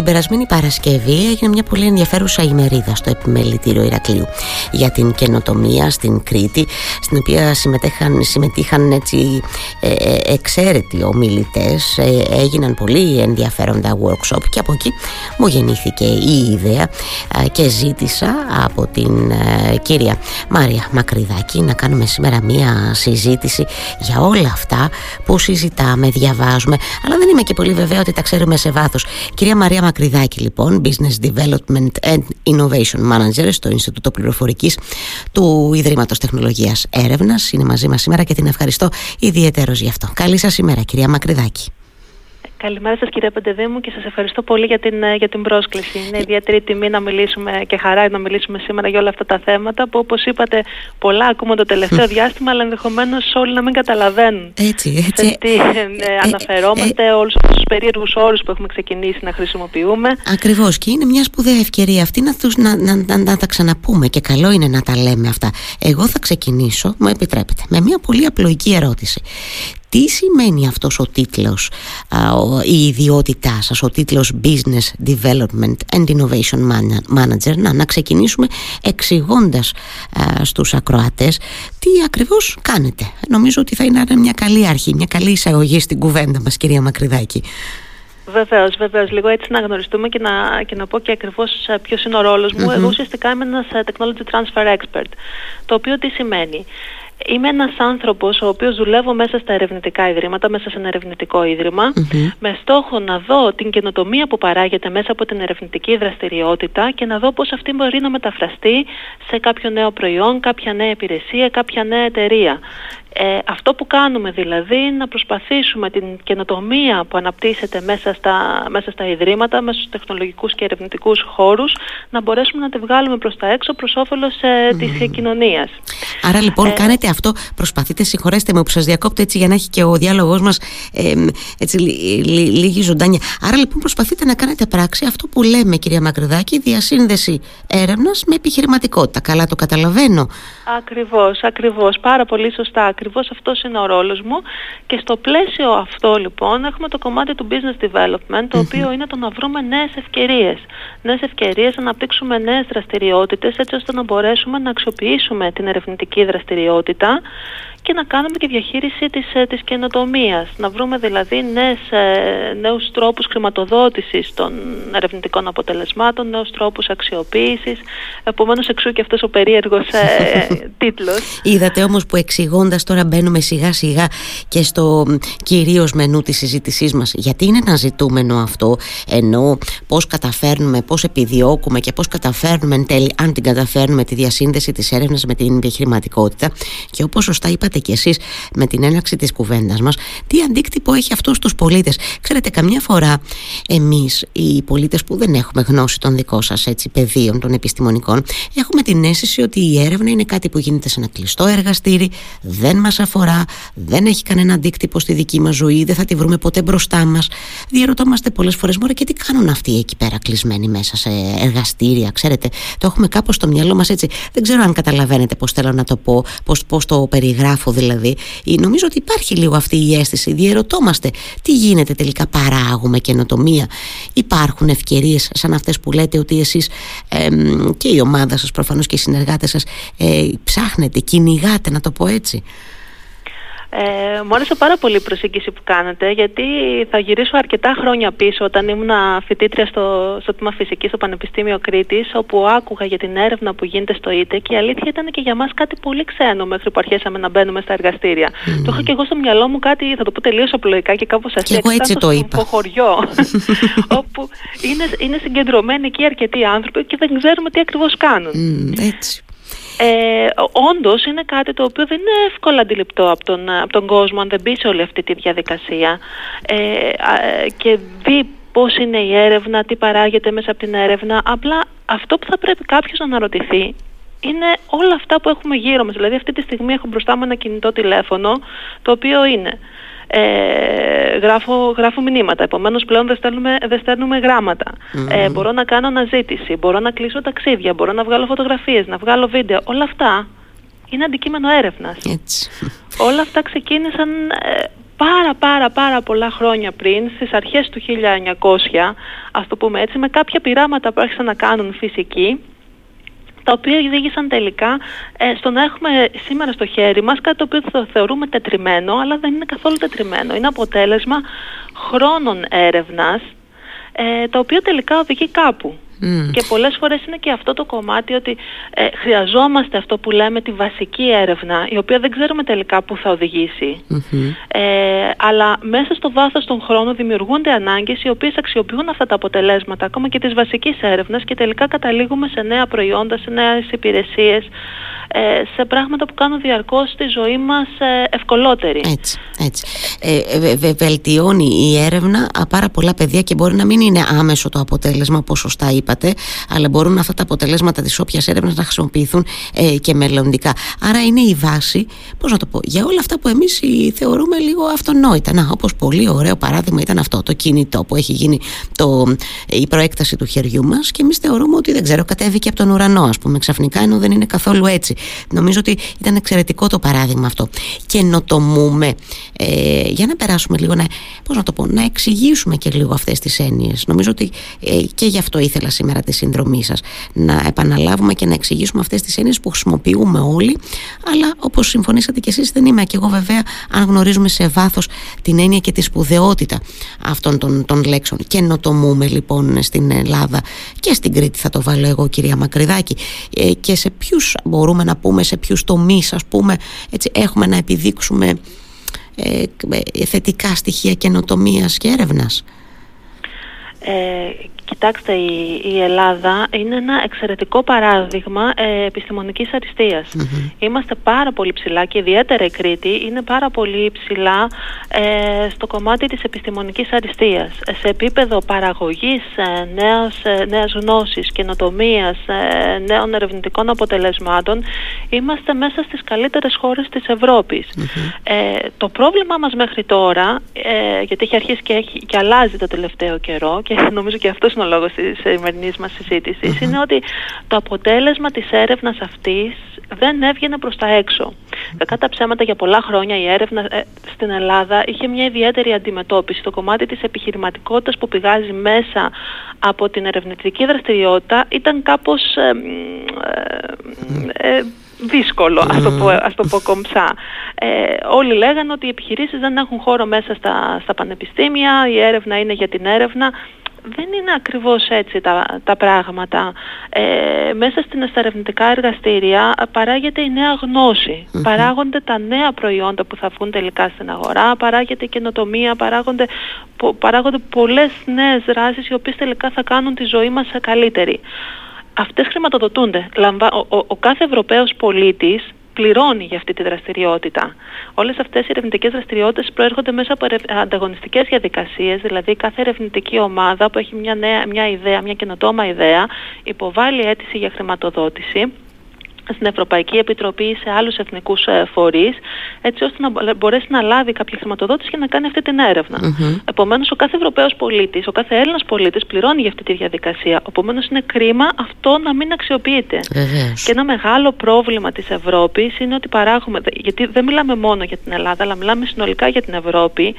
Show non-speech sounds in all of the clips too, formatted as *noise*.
Την περασμένη Παρασκευή έγινε μια πολύ ενδιαφέρουσα ημερίδα στο επιμελητήριο Ηρακλείου για την καινοτομία στην Κρήτη, στην οποία συμμετείχαν, συμμετείχαν έτσι ε, ε εξαίρετοι ομιλητές. Ε, έγιναν πολύ ενδιαφέροντα workshop και από εκεί μου γεννήθηκε η ιδέα ε, και ζήτησα από την κυρία Μάρια Μακρυδάκη να κάνουμε σήμερα μια συζήτηση για όλα αυτά που συζητάμε, διαβάζουμε, αλλά δεν είμαι και πολύ βεβαία ότι τα ξέρουμε σε βάθος. Κυρία Μαρία Μακρυδάκη λοιπόν, Business Development and Innovation Manager στο Ινστιτούτο Πληροφορικής του Ιδρύματος Τεχνολογίας Έρευνας. Είναι μαζί μας σήμερα και την ευχαριστώ ιδιαίτερος γι' αυτό. Καλή σας ημέρα κυρία Μακρυδάκη. Καλημέρα σας κύριε Πεντεδήμου και σας ευχαριστώ πολύ για την, για την πρόσκληση. Είναι ιδιαίτερη τιμή να μιλήσουμε και χαρά να μιλήσουμε σήμερα για όλα αυτά τα θέματα που όπως είπατε πολλά ακούμε το τελευταίο διάστημα αλλά ενδεχομένως όλοι να μην καταλαβαίνουν έτσι, έτσι. σε τι ε, ε, αναφερόμαστε, ε, όλους αυτούς τους περίεργους όρους που έχουμε ξεκινήσει να χρησιμοποιούμε. Ακριβώς και είναι μια σπουδαία ευκαιρία αυτή να, τους, να, να, να, να τα ξαναπούμε και καλό είναι να τα λέμε αυτά. Εγώ θα ξεκινήσω, μου επιτρέπετε, με μια πολύ απλοϊκή ερώτηση. Τι σημαίνει αυτός ο τίτλος, η ιδιότητά σας, ο τίτλος Business Development and Innovation Manager, να, να ξεκινήσουμε εξηγώντας στους ακροατές τι ακριβώς κάνετε. Νομίζω ότι θα είναι μια καλή αρχή, μια καλή εισαγωγή στην κουβέντα μας κυρία Μακρυδάκη. Βεβαίως, βεβαίως. Λίγο έτσι να γνωριστούμε και να, και να πω και ακριβώς ποιος είναι ο ρόλος μου. Εγώ ουσιαστικά είμαι ένας technology transfer expert. Το οποίο τι σημαίνει. Είμαι ένας άνθρωπος ο οποίος δουλεύω μέσα στα ερευνητικά ιδρύματα, μέσα σε ένα ερευνητικό με στόχο να δω την καινοτομία που παράγεται μέσα από την ερευνητική δραστηριότητα και να δω πώς αυτή μπορεί να μεταφραστεί σε κάποιο νέο προϊόν, κάποια νέα υπηρεσία, κάποια νέα εταιρεία. Ε, αυτό που κάνουμε δηλαδή είναι να προσπαθήσουμε την καινοτομία που αναπτύσσεται μέσα στα, μέσα στα ιδρύματα, μέσα στους τεχνολογικούς και ερευνητικούς χώρους να μπορέσουμε να τη βγάλουμε προς τα έξω προς όφελος ε, mm. της κοινωνίας. Άρα λοιπόν ε, κάνετε αυτό, προσπαθείτε, συγχωρέστε με που σας διακόπτω έτσι για να έχει και ο διάλογός μας ε, έτσι, λίγη ζωντάνια. Άρα λοιπόν προσπαθείτε να κάνετε πράξη αυτό που λέμε κυρία Μακρυδάκη, διασύνδεση έρευνας με επιχειρηματικότητα. Καλά το καταλαβαίνω. Ακριβώς, ακριβώς. Πάρα πολύ σωστά ακριβώς αυτός είναι ο ρόλος μου και στο πλαίσιο αυτό λοιπόν έχουμε το κομμάτι του business development το οποίο είναι το να βρούμε νέες ευκαιρίες. Νέες ευκαιρίες να αναπτύξουμε νέες δραστηριότητες έτσι ώστε να μπορέσουμε να αξιοποιήσουμε την ερευνητική δραστηριότητα και να κάνουμε και διαχείριση της, ε, της καινοτομίας. Να βρούμε δηλαδή νέες, ε, νέους τρόπους χρηματοδότησης των ερευνητικών αποτελεσμάτων, νέους τρόπους αξιοποίησης. Επομένως εξού και αυτός ο περίεργος ε, *laughs* τίτλος. Είδατε όμως που εξηγώντας τώρα μπαίνουμε σιγά σιγά και στο κυρίως μενού της συζήτησής μας. Γιατί είναι ένα ζητούμενο αυτό, ενώ πώς καταφέρνουμε, πώς επιδιώκουμε και πώς καταφέρνουμε εν τέλει, αν την καταφέρνουμε, τη διασύνδεση της έρευνας με την επιχειρηματικότητα. Και όπως σωστά είπατε και εσείς με την έναρξη της κουβέντας μας, τι αντίκτυπο έχει αυτό στους πολίτες. Ξέρετε, καμιά φορά εμείς οι πολίτες που δεν έχουμε γνώση των δικών σας έτσι, πεδίων, των επιστημονικών, έχουμε την αίσθηση ότι η έρευνα είναι κάτι που γίνεται σε ένα κλειστό εργαστήρι, δεν μας αφορά, δεν έχει κανένα αντίκτυπο στη δική μας ζωή, δεν θα τη βρούμε ποτέ μπροστά μας. Διερωτόμαστε πολλές φορές, μωρέ και τι κάνουν αυτοί εκεί πέρα κλεισμένοι μέσα σε εργαστήρια, ξέρετε, το έχουμε κάπως στο μυαλό μας έτσι. Δεν ξέρω αν καταλαβαίνετε πώς θέλω να το πω, πώς, πώς το περιγράφω δηλαδή. Νομίζω ότι υπάρχει λίγο αυτή η αίσθηση, διερωτόμαστε τι γίνεται τελικά, παράγουμε καινοτομία. Υπάρχουν ευκαιρίες σαν αυτές που λέτε ότι εσείς ε, και η ομάδα σας προφανώς και οι συνεργάτες σας ε, ψάχνετε, κυνηγάτε να το πω έτσι. Ε, μου άρεσε πάρα πολύ η προσέγγιση που κάνετε γιατί θα γυρίσω αρκετά χρόνια πίσω όταν ήμουν φοιτήτρια στο, στο τμήμα φυσικής στο Πανεπιστήμιο Κρήτης όπου άκουγα για την έρευνα που γίνεται στο ΙΤΕ και η αλήθεια ήταν και για μας κάτι πολύ ξένο μέχρι που αρχίσαμε να μπαίνουμε στα εργαστήρια. Mm. Το είχα και εγώ στο μυαλό μου κάτι, θα το πω τελείως απλοϊκά και κάπως αστεία. Και εγώ έτσι το είπα. Στο χωριό *laughs* όπου είναι, είναι συγκεντρωμένοι εκεί αρκετοί άνθρωποι και δεν ξέρουμε τι ακριβώς κάνουν. Mm, έτσι ε, όντως είναι κάτι το οποίο δεν είναι εύκολα αντιληπτό από τον, από τον κόσμο αν δεν μπει σε όλη αυτή τη διαδικασία ε, και δει πώς είναι η έρευνα, τι παράγεται μέσα από την έρευνα. Απλά αυτό που θα πρέπει κάποιος να αναρωτηθεί είναι όλα αυτά που έχουμε γύρω μας. Δηλαδή αυτή τη στιγμή έχω μπροστά μου ένα κινητό τηλέφωνο το οποίο είναι ε, γράφω, γράφω μηνύματα. Επομένως πλέον δεν στέλνουμε, δεν στέλνουμε γράμματα. Ε, μπορώ να κάνω αναζήτηση, μπορώ να κλείσω ταξίδια, μπορώ να βγάλω φωτογραφίες, να βγάλω βίντεο. Όλα αυτά είναι αντικείμενο έρευνας. Έτσι. Όλα αυτά ξεκίνησαν ε, πάρα πάρα πάρα πολλά χρόνια πριν, στις αρχές του 1900, ας το πούμε έτσι, με κάποια πειράματα που άρχισαν να κάνουν φυσικοί, τα οποία οδήγησαν τελικά ε, στο να έχουμε σήμερα στο χέρι μας κάτι το οποίο το θεωρούμε τετριμένο, αλλά δεν είναι καθόλου τετριμένο. Είναι αποτέλεσμα χρόνων έρευνας, ε, το οποίο τελικά οδηγεί κάπου. Και πολλές φορές είναι και αυτό το κομμάτι ότι ε, χρειαζόμαστε αυτό που λέμε τη βασική έρευνα, η οποία δεν ξέρουμε τελικά πού θα οδηγησει Ε, αλλά μέσα στο βάθος των χρόνων δημιουργούνται ανάγκες οι οποίες αξιοποιούν αυτά τα αποτελέσματα, ακόμα και της βασικής έρευνας και τελικά καταλήγουμε σε νέα προϊόντα, σε νέες υπηρεσίες, ε, σε πράγματα που κάνουν διαρκώς τη ζωή μας ε, ευκολότερη. Έτσι, έτσι. Ε, βε, βελτιώνει η έρευνα πάρα πολλά παιδιά και μπορεί να μην είναι άμεσο το αποτέλεσμα όπως σωστά είπατε αλλά μπορούν αυτά τα αποτελέσματα της όποιας έρευνας να χρησιμοποιηθούν ε, και μελλοντικά. Άρα είναι η βάση, πώς να το πω, για όλα αυτά που εμείς θεωρούμε λίγο αυτονόητα. Να, όπως πολύ ωραίο παράδειγμα ήταν αυτό, το κινητό που έχει γίνει το, η προέκταση του χεριού μας και εμείς θεωρούμε ότι δεν ξέρω, κατέβηκε από τον ουρανό ας πούμε ξαφνικά ενώ δεν είναι καθόλου έτσι. Νομίζω ότι ήταν εξαιρετικό το παράδειγμα αυτό. Καινοτομούμε. Ε, για να περάσουμε λίγο, να, πώς να το πω, να εξηγήσουμε και λίγο αυτές τις έννοιες. Νομίζω ότι ε, και γι' αυτό ήθελα σήμερα τη συνδρομή σας. Να επαναλάβουμε και να εξηγήσουμε αυτές τις έννοιες που χρησιμοποιούμε όλοι, αλλά όπως συμφωνήσατε και εσείς δεν είμαι και εγώ βέβαια αν γνωρίζουμε σε βάθος την έννοια και τη σπουδαιότητα αυτών των, των λέξεων. Καινοτομούμε λοιπόν στην Ελλάδα και στην Κρήτη θα το βάλω εγώ κυρία Μακρυδάκη ε, και σε ποιους μπορούμε να πούμε σε ποιους τομείς ας πούμε έτσι, έχουμε να επιδείξουμε ε, ε θετικά στοιχεία καινοτομίας και έρευνας. Ε, Κοιτάξτε, η, Ελλάδα είναι ένα εξαιρετικό παράδειγμα ε, επιστημονικής Είμαστε πάρα πολύ ψηλά και ιδιαίτερα η Κρήτη είναι πάρα πολύ ψηλά ε, στο κομμάτι της επιστημονικής αριστείας. Σε επίπεδο παραγωγής ε, νέας, ε, νέας γνώσης, καινοτομίας, ε, νέων ερευνητικών αποτελεσμάτων είμαστε μέσα στις καλύτερες χώρες της Ευρώπης. Ε, το πρόβλημα μας μέχρι τώρα, γιατί έχει αρχίσει και, έχει, και αλλάζει το τελευταίο καιρό και νομίζω και αυτός είναι ο λόγος της σημερινής μας συζήτησης, είναι ότι το αποτέλεσμα της έρευνας αυτής δεν έβγαινε προς τα έξω. Κακά τα ψέματα για πολλά χρόνια η έρευνα ε, στην Ελλάδα είχε μια ιδιαίτερη αντιμετώπιση. Το κομμάτι της επιχειρηματικότητας που πηγάζει μέσα από την ερευνητική δραστηριότητα ήταν κάπως ε, ε, δύσκολο, ας το πω, ας το πω κομψά. όλοι λέγανε ότι οι επιχειρήσεις δεν έχουν χώρο μέσα στα, στα πανεπιστήμια, η έρευνα είναι για την έρευνα δεν είναι ακριβώς έτσι τα, τα πράγματα. Ε, μέσα στην στα εργαστήρια παράγεται η νέα γνωση Παράγονται τα νέα προϊόντα που θα βγουν τελικά στην αγορά, παράγεται η καινοτομία, παράγονται, πο, παράγονται πολλές νέες δράσεις οι οποίες τελικά θα κάνουν τη ζωή μας καλύτερη. Αυτές χρηματοδοτούνται. Ο, ο, ο κάθε Ευρωπαίος πολίτης πληρώνει για αυτή τη δραστηριότητα. Όλες αυτές οι ερευνητικές δραστηριότητες προέρχονται μέσα από ανταγωνιστικές διαδικασίες, δηλαδή κάθε ερευνητική ομάδα που έχει μια, νέα, μια ιδέα, μια καινοτόμα ιδέα, υποβάλλει αίτηση για χρηματοδότηση στην Ευρωπαϊκή Επιτροπή ή σε άλλους εθνικούς ε, φορείς έτσι ώστε να μπορέσει να λάβει κάποια χρηματοδότηση και να κάνει αυτή την έρευνα. Mm-hmm. Επομένως ο κάθε Ευρωπαίος πολίτης, ο κάθε Έλληνας πολίτης πληρώνει για αυτή τη διαδικασία. Επομένως είναι κρίμα αυτό να μην αξιοποιείται. Και ένα μεγάλο πρόβλημα της Ευρώπης είναι ότι παράγουμε, γιατί δεν μιλάμε μόνο για την Ελλάδα αλλά μιλάμε συνολικά για την Ευρώπη,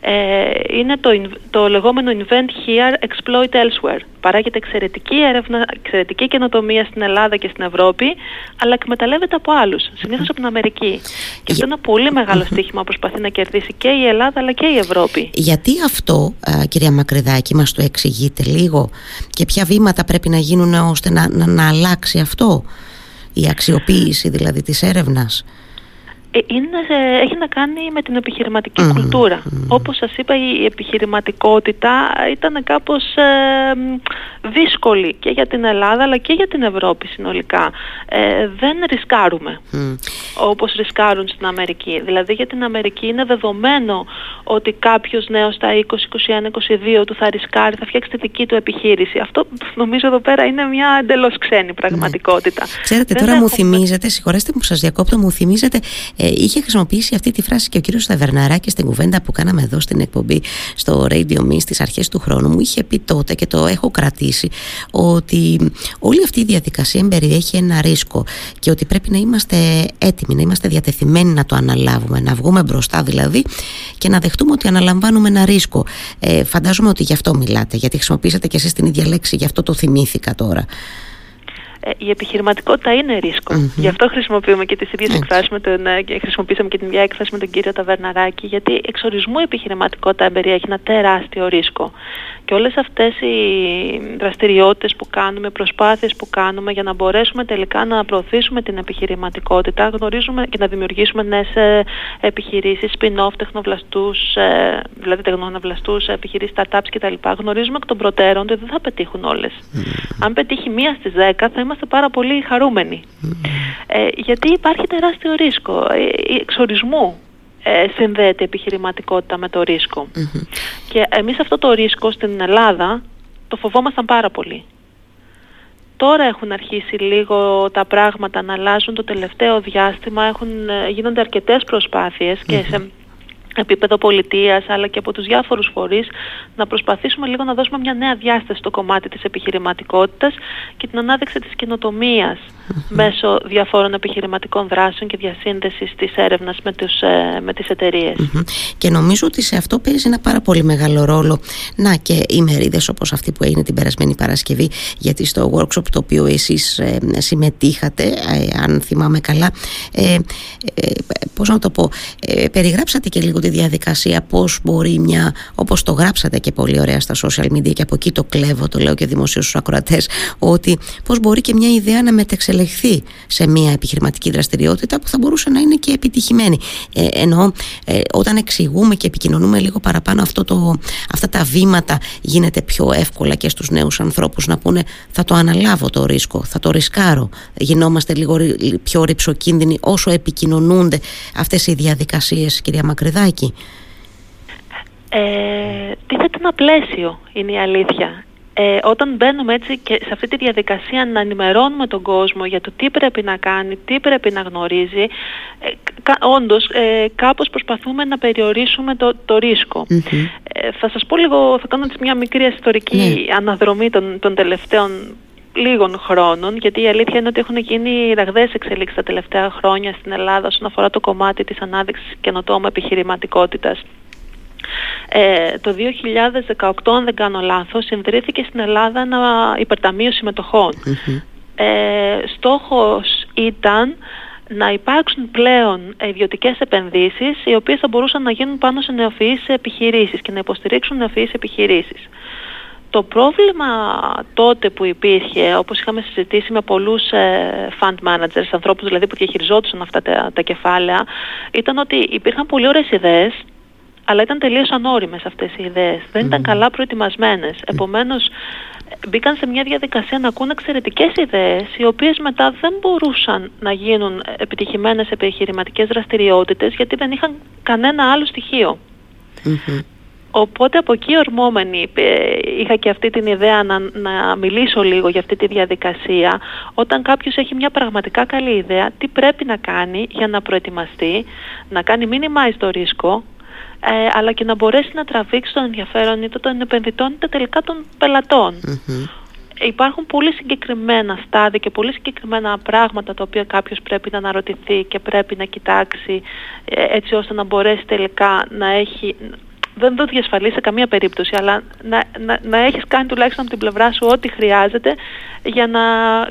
ε, είναι το, το λεγόμενο invent here, exploit elsewhere. Παράγεται εξαιρετική έρευνα, εξαιρετική καινοτομία στην Ελλάδα και στην Ευρώπη, αλλά εκμεταλλεύεται από άλλους, συνήθως από την Αμερική. Και αυτό είναι ένα πολύ μεγάλο στίχημα που προσπαθεί να κερδίσει και η Ελλάδα αλλά και η Ευρώπη. Γιατί αυτό, κυρία Μακρυδάκη, μας το εξηγείτε λίγο και ποια βήματα πρέπει να γίνουν ώστε να, να, να αλλάξει αυτό, η αξιοποίηση δηλαδή της έρευνας; Ε, είναι, έχει να κάνει με την επιχειρηματικη κουλτούρα. Όπως σας είπα η επιχειρηματικότητα ήταν κάπως ε, δύσκολη και για την Ελλάδα αλλά και για την Ευρώπη συνολικά. Ε, δεν ρισκάρουμε όπως ρισκάρουν στην Αμερική. Δηλαδή για την Αμερική είναι δεδομένο ότι κάποιος νέος στα 20, 21, 22 του θα ρισκάρει, θα φτιάξει τη δική του επιχείρηση. Αυτό νομίζω εδώ πέρα είναι μια εντελώς ξένη πραγματικότητα. Ξέρετε τώρα μου θυμίζετε, συγχωρέστε που σας διακόπτω, μου θυμίζετε Ε, είχε χρησιμοποιήσει αυτή τη φράση και ο κύριος Σταβερναράκη στην κουβέντα που κάναμε εδώ στην εκπομπή στο Radio Me στις αρχές του χρόνου μου είχε πει τότε και το έχω κρατήσει ότι όλη αυτή η διαδικασία περιέχει ένα ρίσκο και ότι πρέπει να είμαστε έτοιμοι, να είμαστε διατεθειμένοι να το αναλάβουμε, να βγούμε μπροστά δηλαδή και να δεχτούμε ότι αναλαμβάνουμε ένα ρίσκο. Ε, φαντάζομαι ότι γι' αυτό μιλάτε, γιατί χρησιμοποίησατε και εσείς την ίδια λέξη, γι' αυτό το θυμήθηκα τώρα. Ε, η επιχειρηματικότητα είναι Γι' αυτό χρησιμοποιούμε και τις ίδιες εκφράσεις, με τον, ε, χρησιμοποιήσαμε και την ίδια έκφραση με τον κύριο Ταβερναράκη, γιατί εξορισμού η επιχειρηματικότητα περιέχει ένα τεράστιο ρίσκο. Και όλες αυτές οι δραστηριότητες που κάνουμε, προσπάθειες που κάνουμε για να μπορέσουμε τελικά να προωθήσουμε την επιχειρηματικότητα, γνωρίζουμε και να δημιουργήσουμε νέες ε, επιχειρήσεις, spin-off, τεχνοβλαστούς, δηλαδή τεχνοβλαστούς, επιχειρήσεις, startups κτλ. Γνωρίζουμε εκ των προτέρων ότι δεν θα πετύχουν όλες. Αν πετύχει μία στις δέκα θα είμαστε πάρα πολύ χαρούμενοι. Ε, γιατί υπάρχει τεράστιο ρίσκο ε, εξορισμού ε, συνδέεται η επιχειρηματικότητα με το ρισκο Και εμείς αυτό το ρίσκο στην Ελλάδα το φοβόμασταν πάρα πολύ. Τώρα έχουν αρχίσει λίγο τα πράγματα να αλλάζουν το τελευταίο διάστημα, έχουν, ε, γίνονται αρκετές και σε επίπεδο πολιτείας αλλά και από τους διάφορους φορείς να προσπαθήσουμε λίγο να δώσουμε μια νέα διάσταση στο κομμάτι της επιχειρηματικότητας και την ανάδειξη της καινοτομίας μέσω διαφόρων επιχειρηματικών δράσεων και διασύνδεσης της έρευνας με, τους, ε, με τις εταιρειες Και νομίζω ότι σε αυτό παίζει ένα πάρα πολύ μεγάλο ρόλο. Να και οι μερίδες όπως αυτή που έγινε την περασμένη Παρασκευή γιατί στο workshop το οποίο εσείς ε, συμμετείχατε ε, αν θυμάμαι καλά ε, πώς να το πω περιγράψατε και λίγο τη διαδικασία πώς μπορεί μια όπως το γράψατε και πολύ ωραία στα social media και από εκεί το κλέβω το λέω και δημοσίως στους ακροατές ότι πώς μπορεί και μια ιδέα να μετεξελιχθεί εξελιχθεί σε μια επιχειρηματική δραστηριότητα που θα μπορούσε να είναι και επιτυχημένη. Ε, ενώ ε, όταν εξηγούμε και επικοινωνούμε λίγο παραπάνω αυτό το, αυτά τα βήματα γίνεται πιο εύκολα και στους νέους ανθρώπους να πούνε θα το αναλάβω το ρίσκο, θα το ρισκάρω. Γινόμαστε λίγο πιο ρηψοκίνδυνοι όσο επικοινωνούνται αυτές οι διαδικασίες κυρία Μακρυδάκη. Ε, τίθεται ένα πλαίσιο είναι η αλήθεια. Ε, όταν μπαίνουμε έτσι και σε αυτή τη διαδικασία να ενημερώνουμε τον κόσμο για το τι πρέπει να κάνει, τι πρέπει να γνωρίζει, ε, κα, όντως ε, κάπως προσπαθούμε να περιορίσουμε το, το ρισκο Ε, θα σας πω λίγο, θα κάνω μια μικρή ιστορική ναι. αναδρομή των, των τελευταίων λίγων χρόνων, γιατί η αλήθεια είναι ότι έχουν γίνει ραγδαίες εξελίξεις τα τελευταία χρόνια στην Ελλάδα όσον αφορά το κομμάτι της ανάδειξης καινοτόμου επιχειρηματικότητας. Ε, το 2018, αν δεν κάνω λάθος, συνδρύθηκε στην Ελλάδα ένα υπερταμείο Ε, στόχος ήταν να υπάρξουν πλέον ιδιωτικές επενδύσεις οι οποίες θα μπορούσαν να γίνουν πάνω σε νεοφυείς επιχειρήσεις και να υποστηρίξουν νεοφυείς επιχειρήσεις. Το πρόβλημα τότε που υπήρχε, όπως είχαμε συζητήσει με πολλούς ε, fund managers, ανθρώπους δηλαδή που διαχειριζόντουσαν αυτά τα, τα κεφάλαια, ήταν ότι υπήρχαν πολύ ωραίες ιδέες, αλλά ήταν τελείως ανώριμες αυτές οι ιδέες. Δεν ήταν καλά προετοιμασμένες. Επομένως, μπήκαν σε μια διαδικασία να ακούν εξαιρετικές ιδέες, οι οποίες μετά δεν μπορούσαν να γίνουν επιτυχημένες επιχειρηματικές δραστηριότητες, γιατί δεν είχαν κανένα άλλο Οπότε από εκεί ορμόμενη ε, είχα και αυτή την ιδέα να, να μιλήσω λίγο για αυτή τη διαδικασία. Όταν κάποιος έχει μια πραγματικά καλή ιδέα, τι πρέπει να κάνει για να προετοιμαστεί, να κάνει minimize το ρίσκο, ε, αλλά και να μπορέσει να τραβήξει τον ενδιαφέρον είτε των επενδυτών είτε τελικά των πελατων Υπάρχουν πολύ συγκεκριμένα στάδια και πολύ συγκεκριμένα πράγματα τα οποία κάποιος πρέπει να αναρωτηθεί και πρέπει να κοιτάξει ε, έτσι ώστε να μπορέσει τελικά να έχει δεν το διασφαλίσει σε καμία περίπτωση, αλλά να, να, να έχεις κάνει τουλάχιστον από την πλευρά σου ό,τι χρειάζεται για να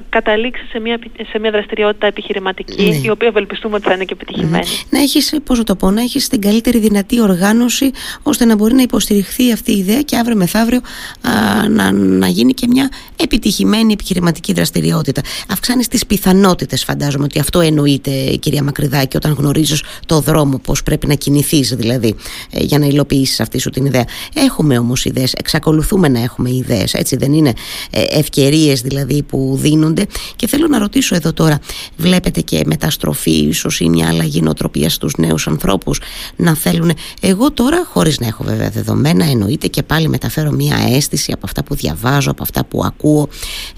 καταλήξεις σε μια, σε μια δραστηριότητα επιχειρηματική, ναι. η οποία ευελπιστούμε ότι θα είναι και επιτυχημένη. Ναι. Να έχεις, πώς το πω, να έχεις την καλύτερη δυνατή οργάνωση, ώστε να μπορεί να υποστηριχθεί αυτή η ιδέα και αύριο μεθαύριο α, να, να γίνει και μια επιτυχημένη επιχειρηματική δραστηριότητα. Αυξάνεις τις πιθανότητες, φαντάζομαι ότι αυτό εννοείται, κυρία Μακρυδάκη, όταν γνωρίζεις το δρόμο, πώς πρέπει να κινηθείς δηλαδή, ε, για να υλοποιήσεις ζητήσει αυτή σου την ιδέα. Έχουμε όμως ιδέες, εξακολουθούμε να έχουμε ιδέες, έτσι δεν είναι. Ε, Ευκαιρίες δηλαδή που δίνονται. Και θέλω να ρωτήσω εδώ τώρα, βλέπετε και μεταστροφή, ίσως ή μια αλλαγή νοοτροπίας στους νέους ανθρώπους να θέλουν. Εγώ τώρα, χωρίς να έχω βέβαια δεδομένα, εννοείται και πάλι μεταφέρω μια αίσθηση από αυτά που διαβάζω, από αυτά που ακούω.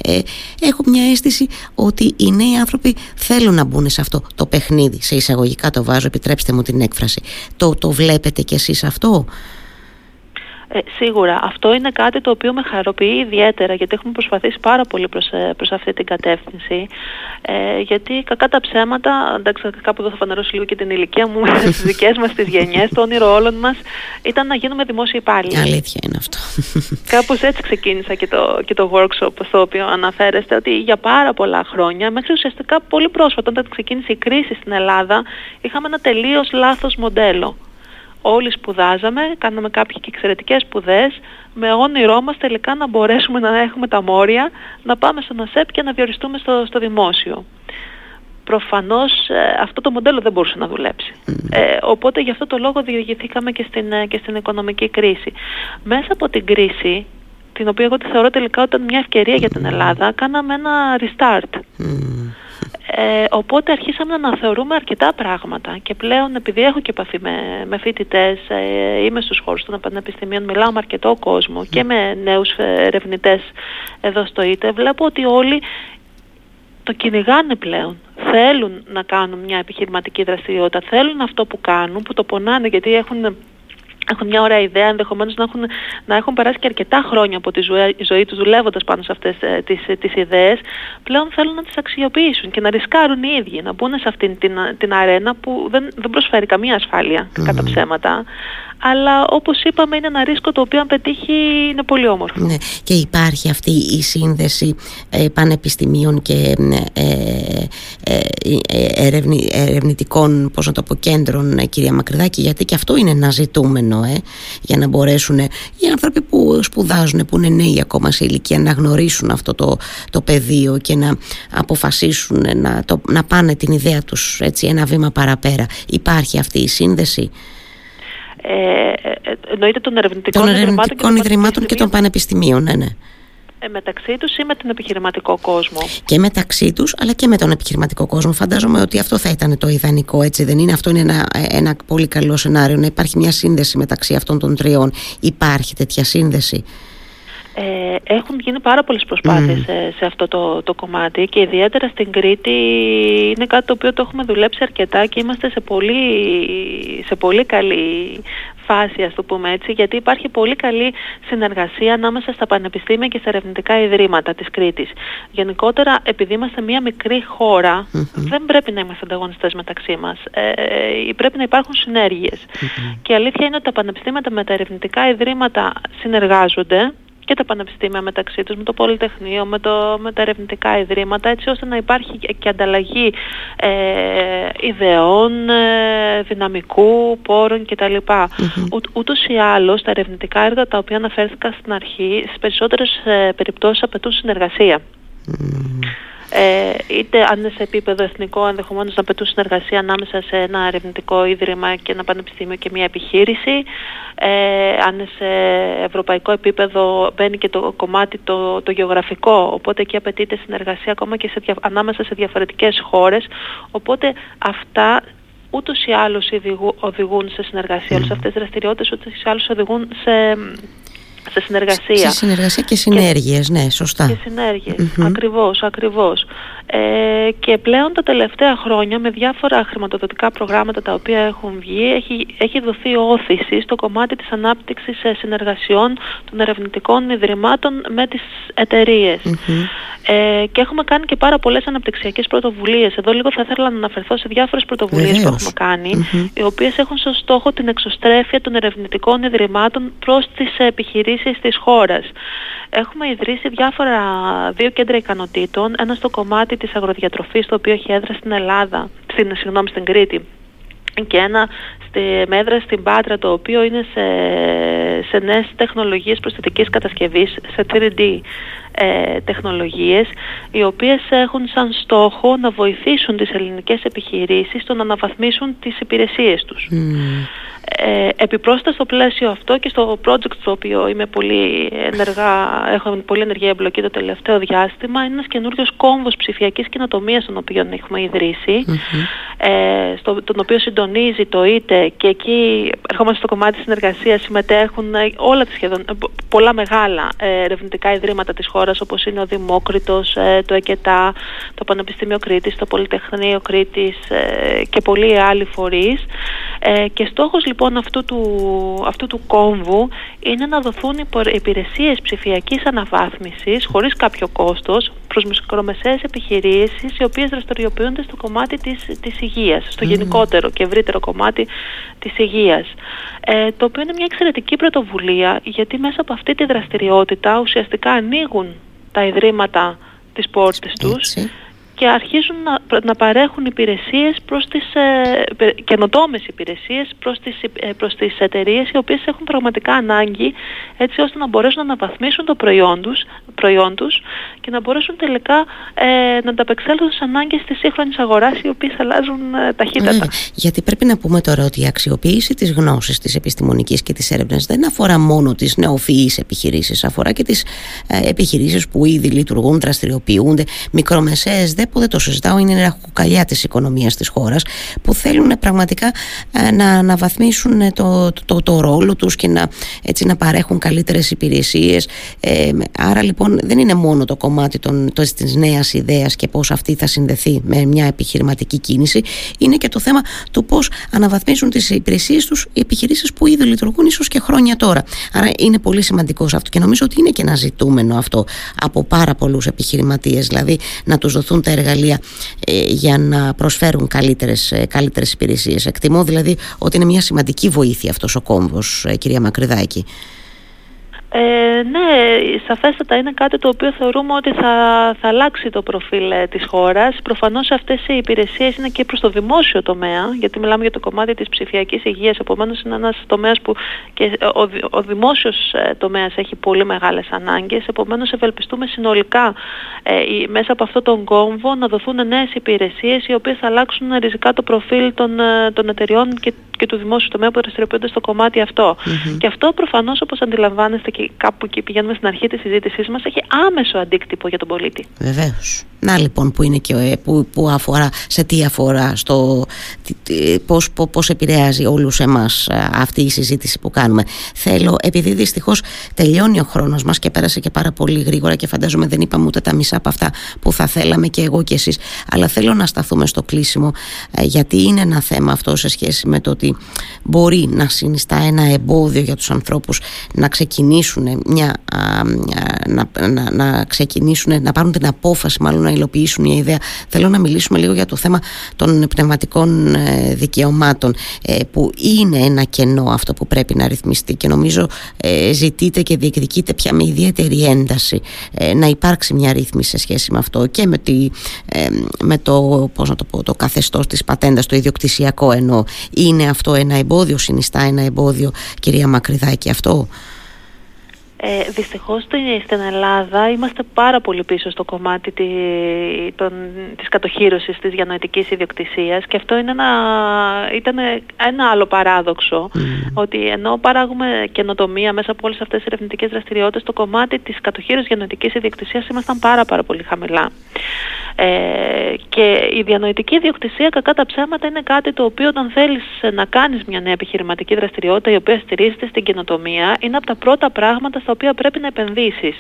Ε, έχω μια αίσθηση ότι οι νέοι άνθρωποι θέλουν να μπουν σε αυτό το παιχνίδι. Σε εισαγωγικά το βάζω, επιτρέψτε μου την έκφραση. Το, το βλέπετε κι εσείς αυτό; Ε, σίγουρα. Αυτό είναι κάτι το οποίο με χαροποιεί ιδιαίτερα γιατί έχουμε προσπαθήσει πάρα πολύ προς, ε, προς αυτή την κατεύθυνση. Ε, γιατί κακά τα ψέματα, εντάξει κάπου εδώ θα φανερώσω λίγο και την ηλικία μου, *laughs* στις δικές μας τις γενιές, το όνειρο όλων μας ήταν να γίνουμε δημόσιοι υπάλληλοι. Αλήθεια είναι αυτό. *laughs* Κάπως έτσι ξεκίνησα και το, και το workshop στο οποίο αναφέρεστε ότι για πάρα πολλά χρόνια, μέχρι ουσιαστικά πολύ πρόσφατα όταν ξεκίνησε η κρίση στην Ελλάδα, είχαμε ένα τελείως λάθος μοντέλο όλοι σπουδάζαμε, κάναμε κάποιες και εξαιρετικές σπουδές, με όνειρό μας τελικά να μπορέσουμε να έχουμε τα μόρια, να πάμε στον ΑΣΕΠ και να διοριστούμε στο, στο δημόσιο. Προφανώς ε, αυτό το μοντέλο δεν μπορούσε να δουλέψει. Ε, οπότε γι' αυτό το λόγο διηγηθήκαμε και στην, ε, και στην οικονομική κρίση. Μέσα από την κρίση, την οποία εγώ τη θεωρώ τελικά όταν μια ευκαιρία για την Ελλάδα, κάναμε ένα restart. Ε, οπότε αρχίσαμε να θεωρούμε αρκετά πράγματα και πλέον επειδή έχω και επαφή με, με φοιτητές, ε, είμαι στους χώρους των πανεπιστημίων, μιλάω με αρκετό κόσμο και με νέους ερευνητές εδώ στο ΙΤΕ, βλέπω ότι όλοι το κυνηγάνε πλέον. Θέλουν να κάνουν μια επιχειρηματική δραστηριότητα, θέλουν αυτό που κάνουν, που το πονάνε γιατί έχουν έχουν μια ωραία ιδέα, ενδεχομένως να έχουν, να έχουν περάσει και αρκετά χρόνια από τη ζωή, ζωή τους δουλεύοντας πάνω σε αυτές ε, τις τις ιδέες, πλέον θέλουν να τις αξιοποιήσουν και να ρισκάρουν οι ίδιοι, να μπουν σε αυτήν την, την αρένα που δεν, δεν προσφέρει καμία ασφάλεια κατά ψέματα αλλά όπως είπαμε είναι ένα ρίσκο το οποίο αν πετύχει είναι πολύ όμορφο. Ναι. Και υπάρχει αυτή η σύνδεση ε, πανεπιστημίων και ε, ε, ε ερευνητικών πώς να το πω, κέντρων ε, κυρία Μακρυδάκη γιατί και αυτό είναι ένα ζητούμενο ε, για να μπορέσουν οι άνθρωποι που σπουδάζουν που είναι νέοι ακόμα σε ηλικία να γνωρίσουν αυτό το, το πεδίο και να αποφασίσουν να, το, να πάνε την ιδέα τους έτσι, ένα βήμα παραπέρα. Υπάρχει αυτή η σύνδεση; Ε, ε, εννοείται των ερευνητικών, των ερευνητικών ιδρυμάτων, και των πανεπιστημίων, ναι, ναι. Ε, μεταξύ τους ή με τον επιχειρηματικό κόσμο. Και μεταξύ τους αλλά και με τον επιχειρηματικό κόσμο. Φαντάζομαι ότι αυτό θα ήταν το ιδανικό, έτσι δεν είναι; Αυτό είναι ένα, ένα πολύ καλό σενάριο, να υπάρχει μια σύνδεση μεταξύ αυτών των τριών. Υπάρχει τέτοια σύνδεση; Ε, έχουν γίνει πάρα πολλές προσπάθειες σε, σε, αυτό το, το κομμάτι και ιδιαίτερα στην Κρήτη είναι κάτι το οποίο το έχουμε δουλέψει αρκετά και είμαστε σε πολύ, σε πολύ καλή φάση ας το πούμε έτσι γιατί υπάρχει πολύ καλή συνεργασία ανάμεσα στα πανεπιστήμια και στα ερευνητικά ιδρύματα της Κρήτης. Γενικότερα επειδή είμαστε μια μικρή δεν πρέπει να είμαστε ανταγωνιστές μεταξύ μας. Ε, πρέπει να υπάρχουν Και η αλήθεια είναι ότι τα πανεπιστήμια με τα ερευνητικά ιδρύματα συνεργάζονται και τα πανεπιστήμια μεταξύ τους, με το Πολυτεχνείο, με, το, με τα ερευνητικά ιδρύματα, έτσι ώστε να υπάρχει και ανταλλαγή ε, ιδεών, ε, δυναμικού, πόρων κτλ. Mm-hmm. ούτως ή άλλως τα ερευνητικά έργα τα οποία αναφέρθηκα στην αρχή, στις περισσότερες ε, περιπτώσεις απαιτούν συνεργασία ε, είτε αν είναι σε επίπεδο εθνικό ενδεχομένως να πετούν συνεργασία ανάμεσα σε ένα ερευνητικό ίδρυμα και ένα πανεπιστήμιο και μια επιχείρηση. Ε, αν είναι σε ευρωπαϊκό επίπεδο μπαίνει και το κομμάτι το, το γεωγραφικό, οπότε εκεί απαιτείται συνεργασία ακόμα και σε, ανάμεσα σε διαφορετικές χώρες. Οπότε αυτά ούτως ή άλλως οδηγούν σε συνεργασία. Mm. Όλες αυτές τις δραστηριότητες ούτως ή άλλως οδηγούν σε σε συνεργασία. Σε συνεργασία και συνέργειες, ναι, σωστά. Και συνέργειες, mm ακριβώς, ακριβώς. Ε, και πλέον τα τελευταία χρόνια με διάφορα χρηματοδοτικά προγράμματα τα οποία έχουν βγει έχει, έχει δοθεί όθηση στο κομμάτι της ανάπτυξης συνεργασιών των ερευνητικών ιδρυμάτων με τις εταιρειες Ε, και έχουμε κάνει και πάρα πολλές αναπτυξιακές πρωτοβουλίες. Εδώ λίγο θα ήθελα να αναφερθώ σε διάφορες πρωτοβουλίες που έχουμε κάνει, οι οποίες έχουν σαν στόχο την εξωστρέφεια των ερευνητικών ιδρυμάτων προς τις επιχειρήσεις της χώρας. Έχουμε ιδρύσει διάφορα δύο κέντρα ικανοτήτων, ένα στο κομμάτι της αγροδιατροφής, το οποίο έχει έδρα στην Ελλάδα, στην, συγγνώμη, στην Κρήτη, και ένα στη μέδρα στην Πάτρα το οποίο είναι σε, σε νέες τεχνολογίες προσθετικής κατασκευής σε 3D ε, τεχνολογίες οι οποίες έχουν σαν στόχο να βοηθήσουν τις ελληνικές επιχειρήσεις στο να αναβαθμίσουν τις υπηρεσίες τους. Ε, επιπρόσθετα στο πλαίσιο αυτό και στο project στο οποίο είμαι πολύ ενεργά, έχω πολύ ενεργή εμπλοκή το τελευταίο διάστημα είναι ένας καινούριος κόμβος ψηφιακής κοινοτομίας τον οποίο έχουμε ε, στο, τον οποίο συντονίζει το ΙΤΕ και εκεί ερχόμαστε στο κομμάτι της συνεργασίας συμμετέχουν ε, όλα τις σχεδόν, ε, πολλά μεγάλα ε, ερευνητικά ιδρύματα της χώρας όπως είναι ο Δημόκριτος, το ΕΚΕΤΑ, το Πανεπιστήμιο Κρήτης, το Πολυτεχνείο Κρήτης και πολλοί άλλοι φορείς. Και στόχος λοιπόν αυτού του, αυτού του κόμβου είναι να δοθούν υπηρεσίες ψηφιακής αναβάθμισης χωρίς κάποιο κόστος προς μικρομεσαίες επιχειρήσεις οι οποίες δραστηριοποιούνται στο κομμάτι της, της υγείας, στο γενικότερο και ευρύτερο κομμάτι της υγείας. Ε, το οποίο είναι μια εξαιρετική πρωτοβουλία γιατί μέσα από αυτή τη δραστηριότητα ουσιαστικά ανοίγουν τα ιδρύματα τις πόρτες τους και αρχίζουν να, να παρέχουν υπηρεσίες προς τις ε, καινοτόμες υπηρεσίες προς τις, ε, προς τις εταιρείες οι οποίες έχουν πραγματικά ανάγκη έτσι ώστε να μπορέσουν να αναβαθμίσουν το προϊόν τους, προϊόν τους και να μπορέσουν τελικά ε, να ανταπεξέλθουν στις ανάγκες της σύγχρονης αγοράς οι οποίες αλλάζουν ε, ταχύτατα. γιατί πρέπει να πούμε τώρα ότι η αξιοποίηση της γνώσης της επιστημονικής και της έρευνας δεν αφορά μόνο τις νεοφυείς επιχειρήσεις, αφορά και τις ε, επιχειρήσεις που ήδη λειτουργούν, δραστηριοποιούνται, μικρομεσαίες που δεν το συζητάω είναι η ραχοκοκαλιά της οικονομίας της χώρας που θέλουν πραγματικά ε, να αναβαθμίσουν το, το, το, ρόλο τους και να, έτσι, να παρέχουν καλύτερες υπηρεσίες. Ε, άρα λοιπόν δεν είναι μόνο το κομμάτι των, το, της νέας ιδέας και πώς αυτή θα συνδεθεί με μια επιχειρηματική κίνηση είναι και το θέμα του πώς αναβαθμίζουν τις υπηρεσίες τους οι επιχειρήσεις που ήδη λειτουργούν ίσως και χρόνια τώρα άρα είναι πολύ σημαντικό αυτό και νομίζω ότι είναι και ένα ζητούμενο αυτό από πάρα πολλούς επιχειρηματίες δηλαδή να τους δοθούν τα εργαλεία ε, για να προσφέρουν καλύτερες, ε, καλύτερες υπηρεσίες. Εκτιμώ δηλαδή ότι είναι μια σημαντική βοήθεια αυτός ο κόμβος, ε, κυρία Μακρυδάκη. Ε, ναι, σαφέστατα είναι κάτι το οποίο θεωρούμε ότι θα, θα αλλάξει το προφίλ ε, της χώρας. Προφανώς αυτές οι υπηρεσίες είναι και προς το δημόσιο τομέα, γιατί μιλάμε για το κομμάτι της ψηφιακής υγείας, επομένως είναι ένας τομέας που και ο, ο δημόσιος ε, τομέας έχει πολύ μεγάλες ανάγκες, επομένως ευελπιστούμε συνολικά ε, μέσα από αυτό τον κόμβο να δοθούν νέες υπηρεσίες οι οποίες θα αλλάξουν ριζικά το προφίλ των, ε, των εταιριών και, και του δημόσιου τομέα που δραστηριοποιούνται στο κομμάτι αυτό. Και αυτό προφανώς όπως αντιλαμβάνεστε και κάπου εκεί πηγαίνουμε στην αρχή της συζήτησής μας έχει άμεσο αντίκτυπο για τον πολίτη. Βεβαίως. Να λοιπόν που, είναι και, που, που αφορά, σε τι αφορά, στο πώς, πώς επηρεάζει όλους εμάς ε, αυτή η συζήτηση που κάνουμε. Θέλω, επειδή δυστυχώς τελειώνει ο χρόνος μας και πέρασε και πάρα πολύ γρήγορα και φαντάζομαι δεν είπαμε ούτε τα μισά από αυτά που θα θέλαμε και εγώ και εσείς, αλλά θέλω να σταθούμε στο κλείσιμο ε, γιατί είναι ένα θέμα αυτό σε σχέση με το ότι μπορεί να συνιστά ένα εμπόδιο για τους ανθρώπους να ξεκινήσουν μια, να, να, να ξεκινήσουν, να πάρουν την απόφαση μάλλον να υλοποιήσουν μια ιδέα. Θέλω να μιλήσουμε λίγο για το θέμα των πνευματικών ε, δικαιωμάτων ε, που είναι ένα κενό αυτό που πρέπει να ρυθμιστεί και νομίζω ε, ζητείτε και διεκδικείτε πια με ιδιαίτερη ένταση να υπάρξει μια ρύθμιση σε σχέση με αυτό και με, τη, με το, πώς να το, πω, το καθεστώς της πατέντας, το ιδιοκτησιακό ενώ είναι αυτό ένα εμπόδιο, συνιστά ένα εμπόδιο κυρία Μακρυδάκη αυτό; Ε, δυστυχώς στην Ελλάδα είμαστε πάρα πολύ πίσω στο κομμάτι τη, των, της κατοχύρωσης της διανοητικής ιδιοκτησίας και αυτό είναι ένα, ήταν ένα άλλο παράδοξο mm. ότι ενώ παράγουμε καινοτομία μέσα από όλες αυτές τις ερευνητικές δραστηριότητες το κομμάτι της κατοχύρωσης διανοητικής ιδιοκτησίας ήμασταν πάρα πάρα πολύ χαμηλά. Ε, και η διανοητική ιδιοκτησία κακά τα ψέματα είναι κάτι το οποίο όταν θέλεις να κάνεις μια νέα επιχειρηματική δραστηριότητα η οποία στηρίζεται στην καινοτομία είναι από τα πρώτα πράγματα στα οποία πρέπει να επενδύσεις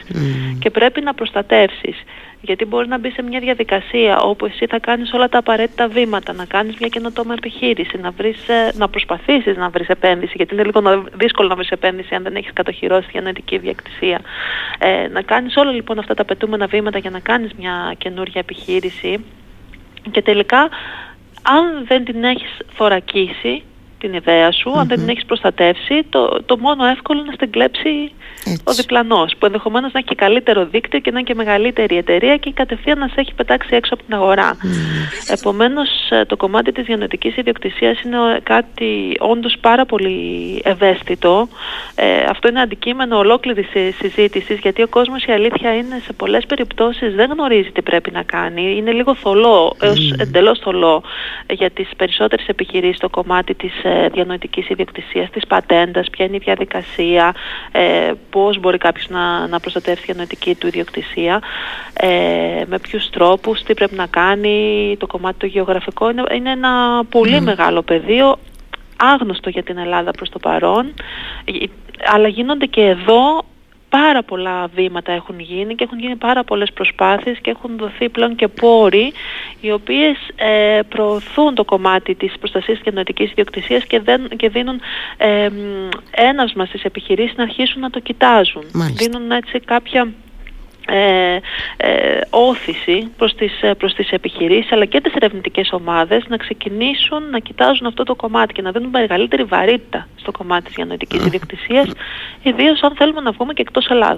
και πρέπει να προστατεύσεις. Γιατί μπορεί να μπει σε μια διαδικασία όπου εσύ θα κάνεις όλα τα απαραίτητα βήματα, να κάνεις μια καινοτόμα επιχείρηση, να, βρεις, ε, να προσπαθήσεις να βρεις επένδυση, γιατί είναι λίγο δύσκολο να βρεις επένδυση αν δεν έχεις κατοχυρώσει τη νοητική διακτησία. Ε, να κάνεις όλα λοιπόν αυτά τα απαιτούμενα βήματα για να κάνεις μια καινούργια επιχείρηση και τελικά αν δεν την έχεις θωρακίσει, την ιδέα σου, αν δεν την έχεις προστατεύσει, το, το μόνο εύκολο είναι να στην κλέψει ο διπλανός, που ενδεχομένως να έχει και καλύτερο δίκτυο και να είναι και μεγαλύτερη εταιρεία και κατευθείαν να σε έχει πετάξει έξω από την αγορά. Επομένως, ε, το κομμάτι της διανοητικής ιδιοκτησίας είναι κάτι όντως πάρα πολύ ευαίσθητο. Ε, αυτό είναι αντικείμενο ολόκληρης συζήτησης, γιατί ο κόσμος η αλήθεια είναι σε πολλές περιπτώσεις δεν γνωρίζει τι πρέπει να κάνει. Είναι λίγο θολό, έως εντελώς θολό για τις περισσότερες επιχειρήσεις το κομμάτι της ε, διανοητικής ιδιοκτησίας, της πατέντας, ποια είναι η διαδικασία, ε, πώς μπορεί κάποιος να, να προστατεύσει τη διανοητική του ιδιοκτησία, ε, με ποιους τρόπους, τι πρέπει να κάνει, το κομμάτι το γεωγραφικό. Είναι, είναι ένα πολύ μεγάλο πεδίο, άγνωστο για την Ελλάδα προς το παρόν, ε, αλλά γίνονται και εδώ πάρα πολλά βήματα έχουν γίνει και έχουν γίνει πάρα πολλές προσπάθειες και έχουν δοθεί πλέον και πόροι οι οποίες ε, προωθούν το κομμάτι της προστασίας της νοητικής ιδιοκτησίας και, δεν, και δίνουν ε, ένασμα στις επιχειρήσεις να αρχίσουν να το κοιτάζουν. Δίνουν έτσι κάποια ε, ε, όθηση προς τις, ε, προς τις επιχειρήσεις αλλά και τις ερευνητικές ομάδες να ξεκινήσουν να κοιτάζουν αυτό το κομμάτι και να δίνουν μεγαλύτερη βαρύτητα στο κομμάτι της διανοητικής ιδιοκτησίας ιδίως αν θέλουμε να βγούμε και εκτός Ελλάδας.